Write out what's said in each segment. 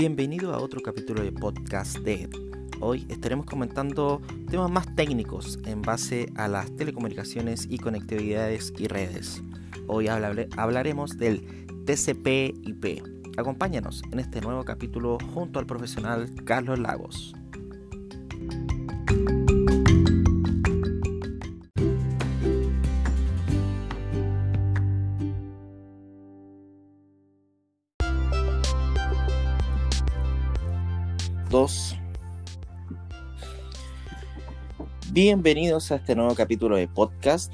Bienvenido a otro capítulo de Podcast Dead. Hoy estaremos comentando temas más técnicos en base a las telecomunicaciones y conectividades y redes. Hoy hablaremos del TCP/IP. Acompáñanos en este nuevo capítulo junto al profesional Carlos Lagos. Bienvenidos a este nuevo capítulo de podcast.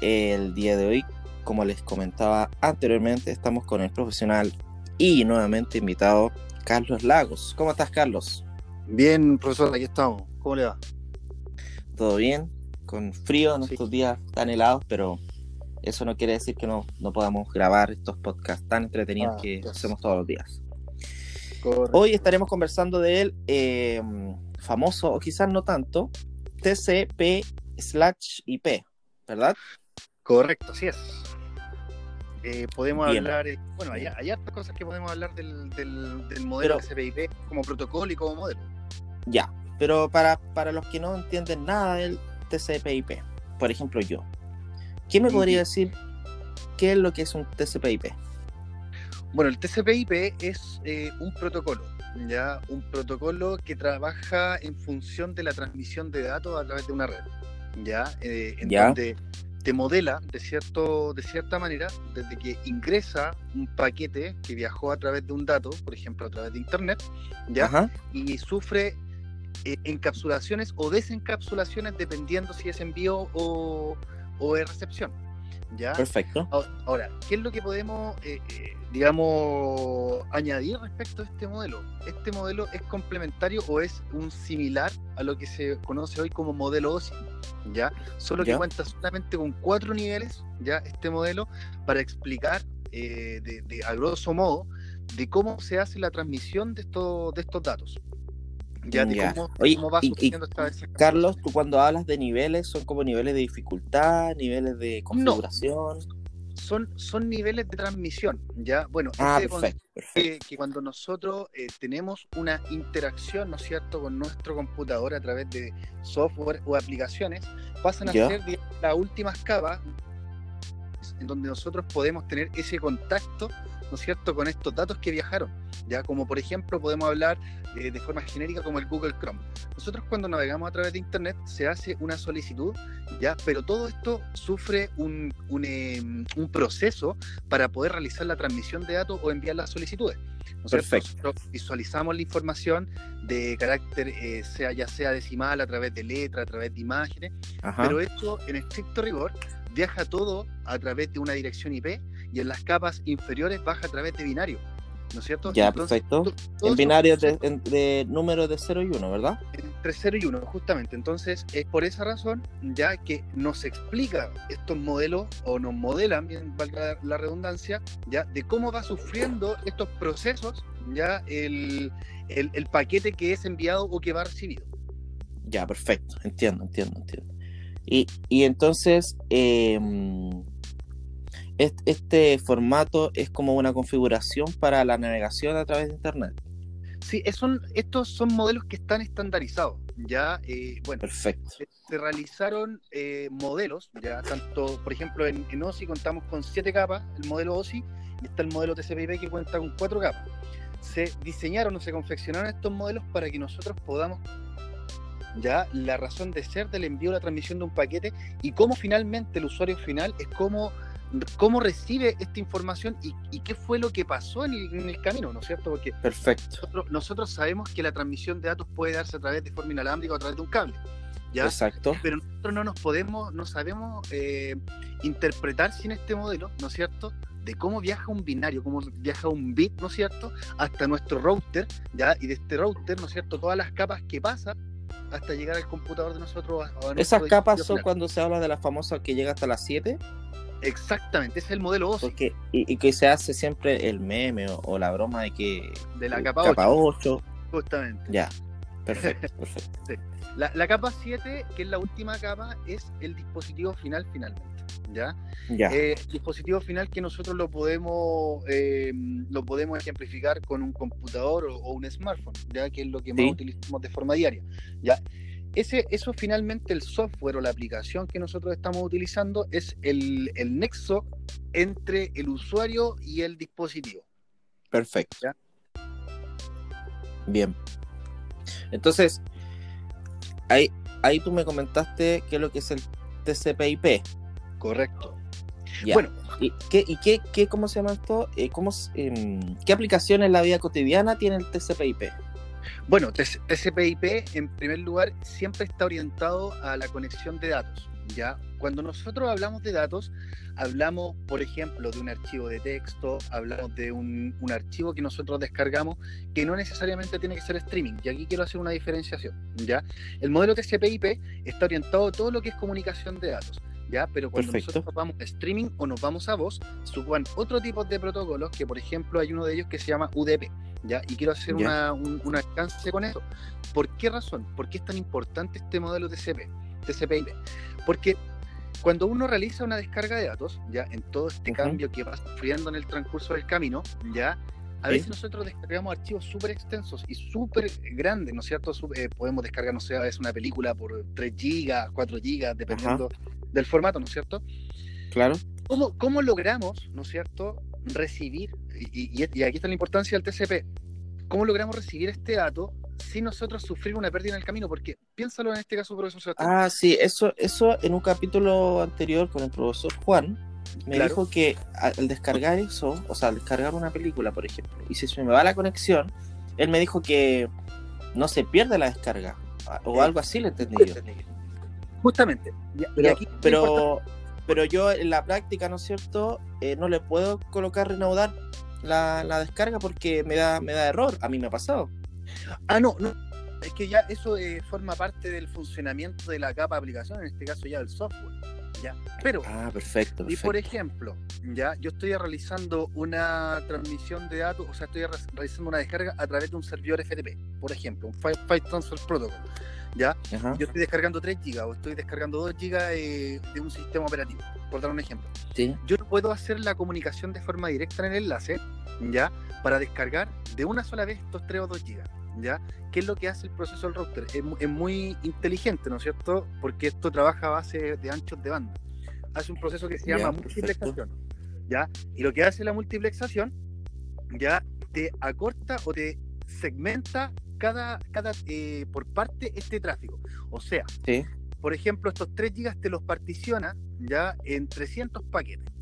El día de hoy, como les comentaba anteriormente, estamos con el profesional y nuevamente invitado Carlos Lagos. ¿Cómo estás, Carlos? Bien, profesor, aquí estamos. ¿Cómo le va? Todo bien, con frío en estos días tan helados, pero eso no quiere decir que no, no podamos grabar estos podcasts tan entretenidos ah, que hacemos todos los días. Hoy estaremos conversando de él, eh, famoso, o quizás no tanto, TCP slash IP, ¿verdad? Correcto, así es. Eh, podemos hablar, eh, bueno, hay, hay otras cosas que podemos hablar del, del, modelo TCP/IP como protocolo y como modelo. Ya, pero para, para los que no entienden nada del TCP/IP, por ejemplo yo, ¿quién me podría decir qué es lo que es un TCP/IP? Bueno, el TCP/IP es eh, un protocolo, ya un protocolo que trabaja en función de la transmisión de datos a través de una red, ya, eh, en donde te modela de cierto, de cierta manera desde que ingresa un paquete que viajó a través de un dato, por ejemplo a través de internet, ya, y sufre eh, encapsulaciones o desencapsulaciones dependiendo si es envío o, o es recepción. ¿Ya? Perfecto. Ahora, ¿qué es lo que podemos, eh, eh, digamos, añadir respecto a este modelo? ¿Este modelo es complementario o es un similar a lo que se conoce hoy como modelo OSI? ¿Ya? Solo que cuenta solamente con cuatro niveles, ¿ya? Este modelo, para explicar eh, de, a grosso modo de cómo se hace la transmisión de estos, de estos datos. Ya, Carlos, tú cuando hablas de niveles, ¿son como niveles de dificultad, niveles de configuración? son, son niveles de transmisión, ¿ya? Bueno, ah, perfecto, Que, cuando nosotros eh, tenemos una interacción, ¿no es cierto?, con nuestro computador a través de software o aplicaciones, pasan a ser las últimas capas en donde nosotros podemos tener ese contacto ¿no es cierto?, con estos datos que viajaron. Ya como por ejemplo podemos hablar eh, de forma genérica como el Google Chrome. Nosotros cuando navegamos a través de Internet se hace una solicitud, ya, pero todo esto sufre un, un, em, un proceso para poder realizar la transmisión de datos o enviar las solicitudes. Perfecto. Nosotros visualizamos la información de carácter, eh, sea ya sea decimal, a través de letra, a través de imágenes, pero esto en estricto rigor viaja todo a través de una dirección IP y en las capas inferiores baja a través de binario. ¿No es cierto? Ya, perfecto. En binario de, números de 0 y 1, ¿verdad? Entre 0 y 1, justamente. Entonces, es por esa razón ya que nos explica estos modelos, o nos modelan, bien valga la redundancia, ya de cómo va sufriendo estos procesos ya el, el, paquete que es enviado o que va recibido. Ya, perfecto. Entiendo, entiendo, entiendo. Y, y entonces, eh, este formato es como una configuración para la navegación a través de Internet. Sí, son, estos son modelos que están estandarizados. Ya, eh, bueno, Perfecto. Se, realizaron eh, modelos, ya tanto, por ejemplo, en, en, OSI contamos con siete capas, el modelo OSI, y está el modelo TCP/IP que cuenta con cuatro capas. Se diseñaron o se confeccionaron estos modelos para que nosotros podamos ya la razón de ser del envío o la transmisión de un paquete y cómo finalmente el usuario final es como cómo recibe esta información y, qué fue lo que pasó en el, camino, ¿no es cierto? Porque Perfecto. Nosotros, sabemos que la transmisión de datos puede darse a través de forma inalámbrica o a través de un cable. ¿ya? Exacto. Pero nosotros no nos podemos, no sabemos eh, interpretar sin este modelo, ¿no es cierto? de cómo viaja un binario, cómo viaja un bit, ¿no es cierto?, hasta nuestro router, ¿ya? Y de este router, ¿no es cierto?, todas las capas que pasa hasta llegar al computador de nosotros. Esas capas son cuando se habla de la famosa que llega hasta las 7. Exactamente, ese es el modelo OSI. Porque, y, que se hace siempre el meme o, la broma de que. De la capa, 8. Justamente. Ya. Perfecto, perfecto. La, capa 7, que es la última capa, es el dispositivo final finalmente. ¿Ya? ya. Eh, dispositivo final que nosotros lo podemos eh, lo podemos ejemplificar con un computador o, un smartphone, ya que es lo que más utilizamos de forma diaria. ¿ya? Ese, eso finalmente el software o la aplicación que nosotros estamos utilizando es el, el nexo entre el usuario y el dispositivo. Perfecto. Bien. Entonces, ahí, ahí tú me comentaste qué es lo que es el TCP/IP. Correcto. Bueno, ¿y, qué, y qué, qué, cómo se llama esto? Eh, ¿cómo, eh, ¿Qué aplicaciones en la vida cotidiana tiene el TCP/IP? Bueno, TCP/IP en primer lugar siempre está orientado a la conexión de datos. Ya, cuando nosotros hablamos de datos, hablamos, por ejemplo, de un archivo de texto, hablamos de un, archivo que nosotros descargamos, que no necesariamente tiene que ser streaming. Y aquí quiero hacer una diferenciación. ¿ya? El modelo TCP/IP está orientado a todo lo que es comunicación de datos. ¿Ya? Pero cuando nosotros vamos a streaming o nos vamos a voz, suban otro tipo de protocolos, que por ejemplo hay uno de ellos que se llama UDP, ¿ya? Y quiero hacer una, un, alcance con eso. ¿Por qué razón? ¿Por qué es tan importante este modelo TCP, TCP/IP? Porque cuando uno realiza una descarga de datos, ya en todo este cambio que va sufriendo en el transcurso del camino, ya a veces nosotros descargamos archivos súper extensos y súper grandes, ¿no es cierto? Eh, podemos descargar, no sé, a veces una película por 3 gigas, 4 gigas, dependiendo del formato, ¿no es cierto? Claro. ¿Cómo, cómo logramos, ¿no es cierto?, recibir, y, aquí está la importancia del TCP, ¿cómo logramos recibir este dato sin nosotros sufrir una pérdida en el camino? Porque piénsalo en este caso, profesor Ah, sí, eso, eso en un capítulo anterior con el profesor Juan, me dijo que al descargar eso, o sea, al descargar una película, por ejemplo, y si se me va la conexión, él me dijo que no se pierde la descarga, o algo así le entendí yo. Justamente. pero, pero, pero, yo en la práctica, ¿no es cierto? Eh, no le puedo colocar reanudar la, la, descarga porque me da, me da error. A mí me ha pasado. Ah, no, no. Es que ya eso eh, forma parte del funcionamiento de la capa de aplicación, en este caso ya del software. ¿Ya? Pero, ah, perfecto, Y por ejemplo, ya yo estoy realizando una transmisión de datos, o sea, estoy realizando una descarga a través de un servidor FTP, por ejemplo, un File Transfer Protocol. ¿ya? Yo estoy descargando 3 GB o estoy descargando 2 GB eh, de un sistema operativo, por dar un ejemplo. Yo no puedo hacer la comunicación de forma directa en el enlace, ¿ya? Para descargar de una sola vez estos 3 o 2 GB. ¿Ya? ¿Qué es lo que hace el proceso del router? Es, muy inteligente, ¿no es cierto? Porque esto trabaja a base de anchos de banda. Hace un proceso que se llama multiplexación, ¿ya? Y lo que hace la multiplexación, ¿ya? Te acorta o te segmenta cada, cada eh, por parte este tráfico. O sea, por ejemplo, estos 3 gigas te los particiona ya en 300 paquetes,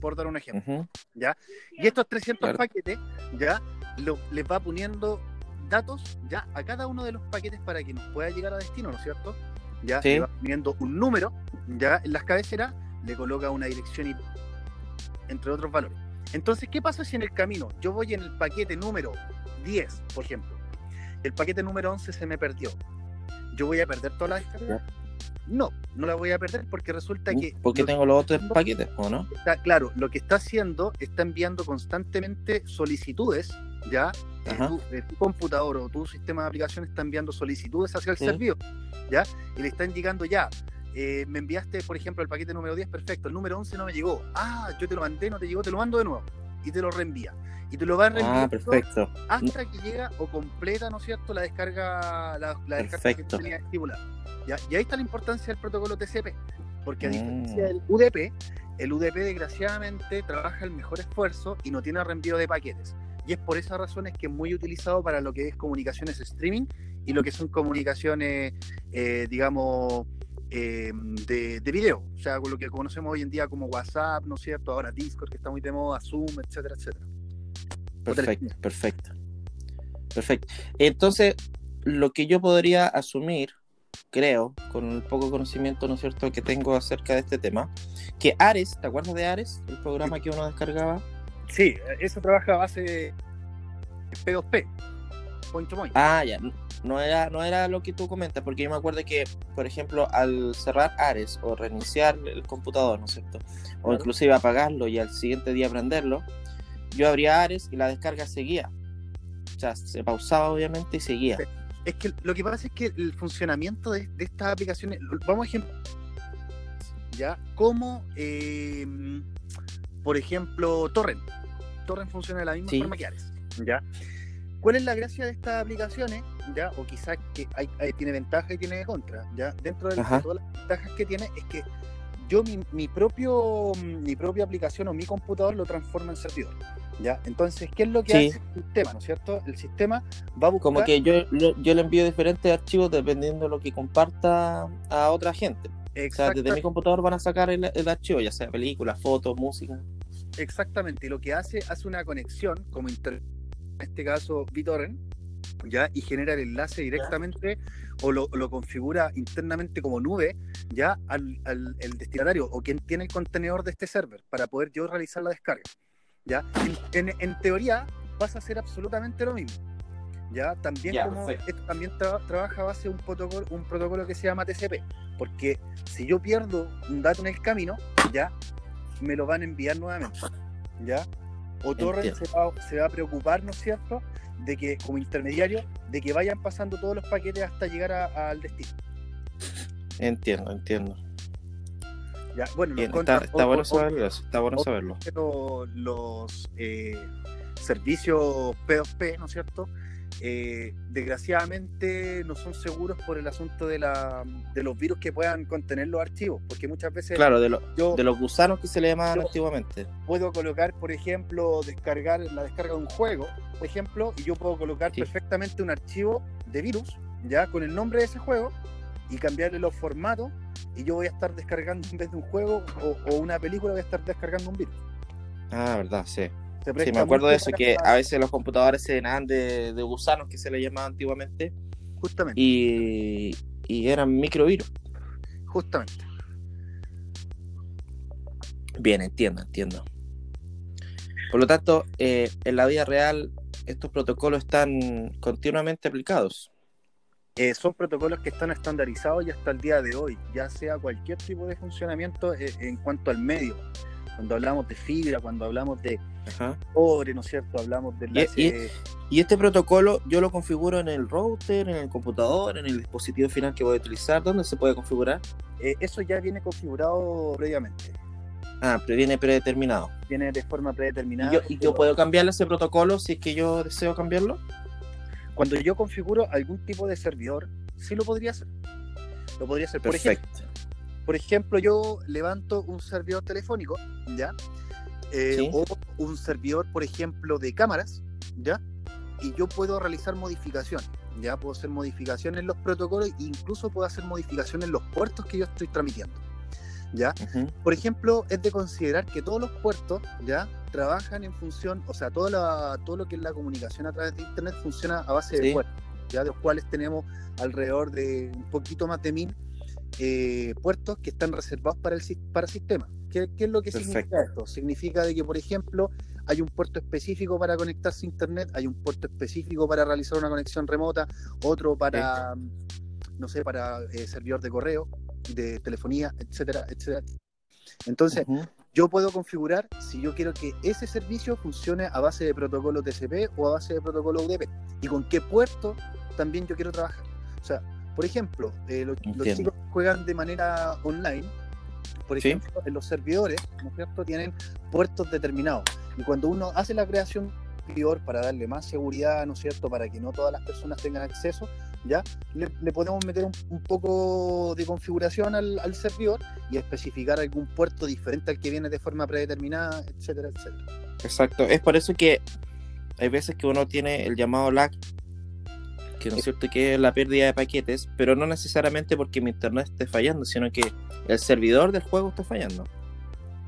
por dar un ejemplo. ¿ya? Y estos 300 paquetes ya lo, les va poniendo datos ya a cada uno de los paquetes para que nos pueda llegar a destino, ¿no es cierto? Ya le va poniendo un número ya en las cabeceras, le coloca una dirección y entre otros valores. Entonces, ¿qué pasa si en el camino yo voy en el paquete número 10, por ejemplo, el paquete número 11 se me perdió. ¿Yo voy a perder toda la descarga? No, no la voy a perder porque resulta uh, que... Porque tengo los otros paquetes, ¿o no? Está, claro, lo que está haciendo, está enviando constantemente solicitudes, ¿ya? Eh, tu, computador o tu sistema de aplicación está enviando solicitudes hacia el servidor, ¿ya? Y le está indicando ya, eh, me enviaste, por ejemplo, el paquete número 10, perfecto, el número 11 no me llegó. Ah, yo te lo mandé, no te llegó, te lo mando de nuevo. Y te lo reenvía y te lo va a ah, perfecto. hasta que llega o completa, ¿no es cierto?, la descarga, la, descarga que tenía estipulada. ¿ya? Y ahí está la importancia del protocolo TCP, porque a diferencia mm. del UDP, el UDP desgraciadamente trabaja el mejor esfuerzo y no tiene reenvío de paquetes. Y es por esas razones que es muy utilizado para lo que es comunicaciones streaming y lo que son comunicaciones, eh, digamos, eh, de, de, video, o sea, con lo que conocemos hoy en día como WhatsApp, ¿no es cierto? Ahora Discord, que está muy de moda, Zoom, etcétera, etcétera. Perfecto, perfecto. Perfecto. Entonces, lo que yo podría asumir, creo, con el poco conocimiento, ¿no es cierto?, que tengo acerca de este tema, que Ares, ¿te acuerdas de Ares? El programa que uno descargaba. Sí, eso trabaja a base de P2P. Point to point. Ah, ya. No era, no era lo que tú comentas, porque yo me acuerdo que, por ejemplo, al cerrar Ares o reiniciar el computador, ¿no es cierto? O inclusive apagarlo y al siguiente día prenderlo, yo abría Ares y la descarga seguía. O sea, se pausaba obviamente y seguía. Es que lo que pasa es que el funcionamiento de, estas aplicaciones, vamos a ejemplo, ¿ya? Como, eh, por ejemplo, Torrent. Torrent funciona de la misma forma que Ares, ¿ya? ¿Cuál es la gracia de estas aplicaciones? ¿Ya? O quizás que hay, tiene ventaja y tiene contra, ¿ya? Dentro de, todas las ventajas que tiene es que yo mi, propio, mi propia aplicación o mi computador lo transforma en servidor. ¿Ya? Entonces, ¿qué es lo que hace el sistema? ¿No es cierto? El sistema va a buscar... Como que yo, yo le envío diferentes archivos dependiendo de lo que comparta a otra gente. O sea, desde mi computador van a sacar el, archivo, ya sea películas, fotos, música. Exactamente, y lo que hace, hace una conexión como en este caso BitTorrent, ¿ya? y genera el enlace directamente o lo, configura internamente como nube ya al, el destinatario o quien tiene el contenedor de este server para poder yo realizar la descarga. ¿ya? En, teoría vas a hacer absolutamente lo mismo. ¿ya? También, como esto también trabaja a base de un protocolo, un protocolo que se llama TCP, porque si yo pierdo un dato en el camino, ya me lo van a enviar nuevamente. ¿ya? O Torrent se va, se va, a preocupar, ¿no es cierto?, de que como intermediario, de que vayan pasando todos los paquetes hasta llegar al destino. Entiendo, entiendo. Ya, bueno, está, bueno saberlo, está bueno saberlo. Los, eh, servicios P2P, ¿no es cierto? Eh, desgraciadamente no son seguros por el asunto de, la, de los virus que puedan contener los archivos, porque muchas veces... Claro, de, de los gusanos que se le llamaban antiguamente. Puedo colocar, por ejemplo, descargar la descarga de un juego, por ejemplo, y yo puedo colocar perfectamente un archivo de virus, ya con el nombre de ese juego, y cambiarle los formatos, y yo voy a estar descargando en vez de un juego o, o una película, voy a estar descargando un virus. Ah, verdad, sí. Sí, me acuerdo de eso, que a veces los computadores se llenaban de, gusanos, que se le llamaba antiguamente. Justamente. Y, eran microvirus. Justamente. Bien, entiendo, entiendo. Por lo tanto, eh, en la vida real, estos protocolos están continuamente aplicados. Eh, son protocolos que están estandarizados y hasta el día de hoy, ya sea cualquier tipo de funcionamiento eh, en cuanto al medio cuando hablamos de fibra, cuando hablamos de cobre, ¿no es cierto? Hablamos del y, y, este protocolo yo lo configuro en el router, en el computador, en el dispositivo final que voy a utilizar. ¿Dónde se puede configurar? Eh, eso ya viene configurado previamente. Ah, pero viene predeterminado. Viene de forma predeterminada. ¿Y yo, puedo cambiarle ese protocolo si es que yo deseo cambiarlo? Cuando yo configuro algún tipo de servidor, sí lo podría hacer. Lo podría hacer. Perfecto. Por ejemplo, por ejemplo, yo levanto un servidor telefónico, ¿ya? Eh, o un servidor, por ejemplo, de cámaras, ¿ya? Y yo puedo realizar modificaciones, ¿ya? Puedo hacer modificaciones en los protocolos e incluso puedo hacer modificaciones en los puertos que yo estoy transmitiendo, ¿ya? Por ejemplo, es de considerar que todos los puertos, ¿ya? Trabajan en función, o sea, todo, todo lo que es la comunicación a través de Internet funciona a base de puertos, ¿ya? De los cuales tenemos alrededor de un poquito más de mil eh, puertos que están reservados para el para sistema. ¿Qué, es lo que significa esto? Significa de que, por ejemplo, hay un puerto específico para conectarse a Internet, hay un puerto específico para realizar una conexión remota, otro para, no sé, para eh, servidor de correo, de telefonía, etcétera, etcétera. Entonces, yo puedo configurar si yo quiero que ese servicio funcione a base de protocolo TCP o a base de protocolo UDP y con qué puerto también yo quiero trabajar. O sea, por ejemplo, eh, los, chicos juegan de manera online, por ejemplo, en los servidores, ¿no es cierto?, tienen puertos determinados. Y cuando uno hace la creación servidor para darle más seguridad, ¿no es cierto?, para que no todas las personas tengan acceso, ya le, podemos meter un, poco de configuración al, al, servidor y especificar algún puerto diferente al que viene de forma predeterminada, etcétera, etcétera. Exacto, es por eso que hay veces que uno tiene el llamado lag que no es cierto que es la pérdida de paquetes, pero no necesariamente porque mi internet esté fallando, sino que el servidor del juego está fallando.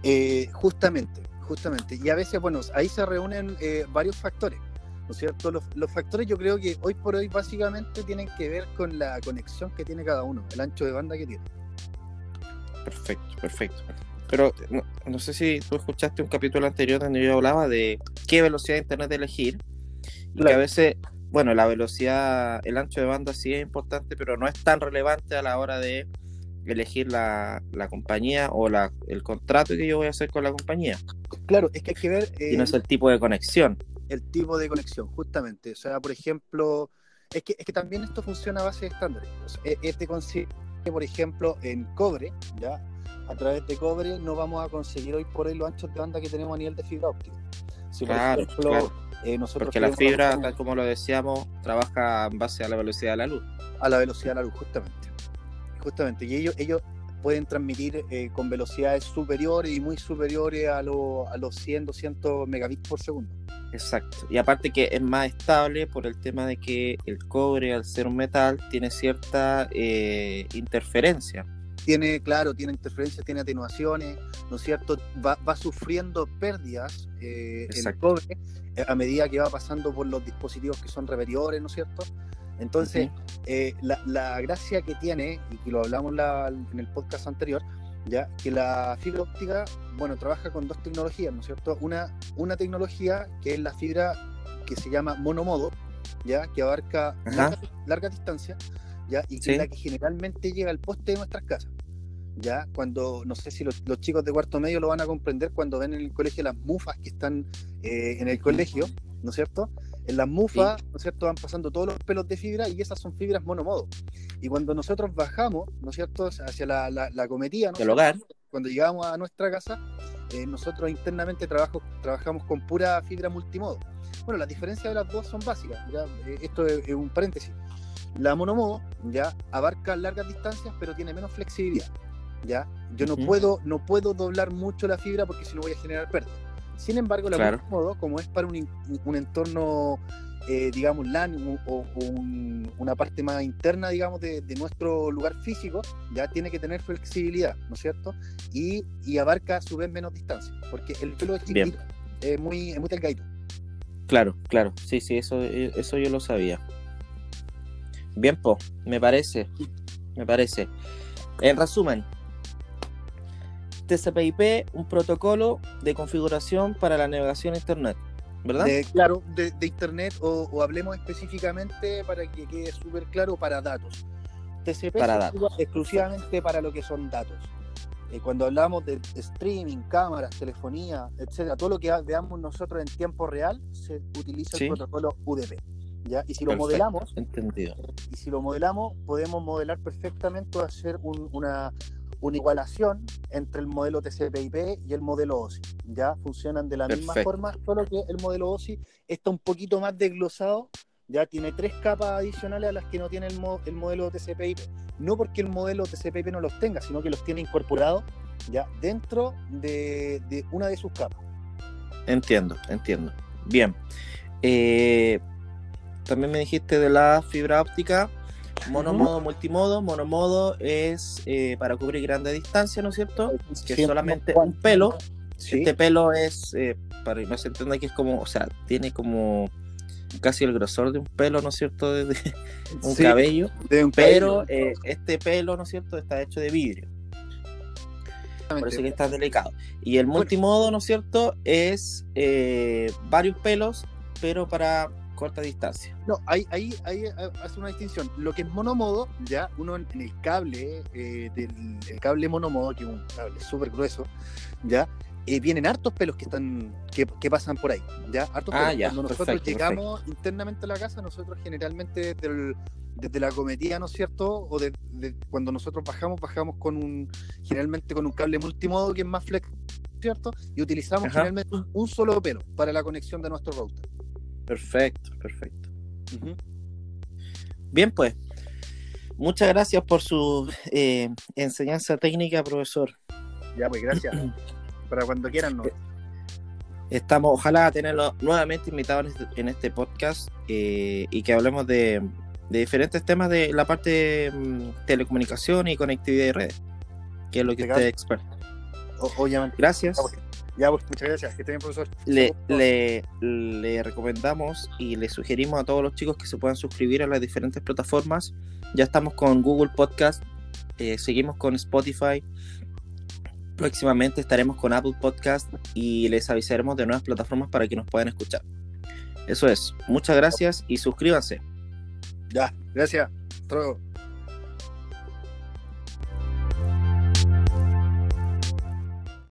Eh, justamente, justamente. Y a veces, bueno, ahí se reúnen eh, varios factores, ¿no es cierto? Los, factores yo creo que hoy por hoy básicamente tienen que ver con la conexión que tiene cada uno, el ancho de banda que tiene. Perfecto, perfecto. Pero no, sé si tú escuchaste un capítulo anterior donde yo hablaba de qué velocidad de internet elegir. Y que a veces bueno, la velocidad, el ancho de banda sí es importante, pero no es tan relevante a la hora de elegir la, compañía o la, el contrato que yo voy a hacer con la compañía. Claro, es que hay que ver... y no es el tipo de conexión. El tipo de conexión, justamente. O sea, por ejemplo, Es que, es que también esto funciona a base de estándares. E, este consiste, por ejemplo, en cobre, ¿ya? A través de cobre no vamos a conseguir hoy por hoy los anchos de banda que tenemos a nivel de fibra óptica. Si claro, ejemplo, eh, nosotros Porque la fibra, tal como lo decíamos, trabaja en base a la velocidad de la luz. A la velocidad de la luz, justamente. Justamente. Y ellos, ellos pueden transmitir eh, con velocidades superiores y muy superiores a, a los 100, 200 megabits por segundo. Exacto. Y aparte que es más estable por el tema de que el cobre, al ser un metal, tiene cierta eh, interferencia. Tiene, claro, tiene interferencias, tiene atenuaciones, ¿no es cierto? Va, va sufriendo pérdidas eh, el cobre eh, a medida que va pasando por los dispositivos que son repetidores, ¿no es cierto? Entonces, la, la, gracia que tiene, y que lo hablamos en el podcast anterior, ya que la fibra óptica, bueno, trabaja con dos tecnologías, ¿no es cierto? Una, una tecnología que es la fibra que se llama monomodo, ya que abarca larga, distancia, ya y que es la que generalmente llega al poste de nuestras casas. Ya, cuando, no sé si los, chicos de cuarto medio lo van a comprender cuando ven en el colegio las mufas que están eh, en el colegio, ¿no es cierto? En las mufas, ¿no es cierto?, van pasando todos los pelos de fibra y esas son fibras monomodo. Y cuando nosotros bajamos, ¿no es cierto?, hacia la, la, cometida, ¿no? hogar. Cuando llegamos a nuestra casa, eh, nosotros internamente trabajo, trabajamos con pura fibra multimodo. Bueno, las diferencias de las dos son básicas. ¿ya? Eh, esto es, un paréntesis. La monomodo ya abarca largas distancias, pero tiene menos flexibilidad. ¿ya? Yo no, puedo, no puedo doblar mucho la fibra porque si no voy a generar pérdida. Sin embargo, la claro. modo, como es para un, un entorno, eh, digamos, LAN o, una parte más interna, digamos, de, nuestro lugar físico, ya tiene que tener flexibilidad, ¿no es cierto? Y, y abarca a su vez menos distancia, porque el pelo es chiquito, es muy, es muy delgadito. Claro, claro, sí, sí, eso, eso yo lo sabía. Bien, po, me parece, me parece. En resumen, TCP/IP, un protocolo de configuración para la navegación a Internet, ¿verdad? claro, de, Internet o, hablemos específicamente para que quede súper claro para datos. TCP para datos. exclusivamente para lo que son datos. Eh, cuando hablamos de streaming, cámaras, telefonía, etcétera, todo lo que veamos nosotros en tiempo real se utiliza el protocolo UDP. ¿Ya? Y si lo modelamos, entendido. y si lo modelamos, podemos modelar perfectamente o hacer una, una igualación entre el modelo TCP/IP y el modelo OSI. Ya funcionan de la misma forma, solo que el modelo OSI está un poquito más desglosado, ya tiene tres capas adicionales a las que no tiene el, modelo TCP/IP. No porque el modelo TCP/IP no los tenga, sino que los tiene incorporados ya dentro de, una de sus capas. Entiendo, entiendo. Bien. Eh, también me dijiste de la fibra óptica Monomodo, multimodo. Monomodo es eh, para cubrir grandes distancias, ¿no es cierto? Que es solamente un pelo. Este pelo es, eh, para que no se entienda que es como, o sea, tiene como casi el grosor de un pelo, ¿no es cierto? De, un cabello. pero eh, este pelo, ¿no es cierto? Está hecho de vidrio. Por eso que está delicado. Y el multimodo, ¿no es cierto? Es varios pelos, pero para corta distancia. No, ahí, ahí, ahí hace una distinción. Lo que es monomodo, ya uno en el cable, eh, del el cable monomodo, que es un cable súper grueso, ya eh, vienen hartos pelos que están que, pasan por ahí, ya hartos ah, pelos. Cuando nosotros llegamos internamente a la casa, nosotros generalmente desde, la cometida, ¿no es cierto? O de, cuando nosotros bajamos, bajamos con un generalmente con un cable multimodo que es más flex, ¿cierto? Y utilizamos generalmente un, solo pelo para la conexión de nuestro router. Perfecto, perfecto. Bien, pues. Muchas gracias por su eh, enseñanza técnica, profesor. Ya, pues gracias. Para cuando quieran, ¿no? Estamos, ojalá tenerlo nuevamente invitados en este, este podcast eh, y que hablemos de, diferentes temas de la parte de mm, telecomunicación y conectividad de redes, que es lo que usted es experto. obviamente. Gracias. Ya, pues, muchas gracias. Que estén, profesor. Le, le, recomendamos y le sugerimos a todos los chicos que se puedan suscribir a las diferentes plataformas. Ya estamos con Google Podcast, eh, seguimos con Spotify. Próximamente estaremos con Apple Podcast y les avisaremos de nuevas plataformas para que nos puedan escuchar. Eso es. Muchas gracias y suscríbanse. Ya, gracias. Hasta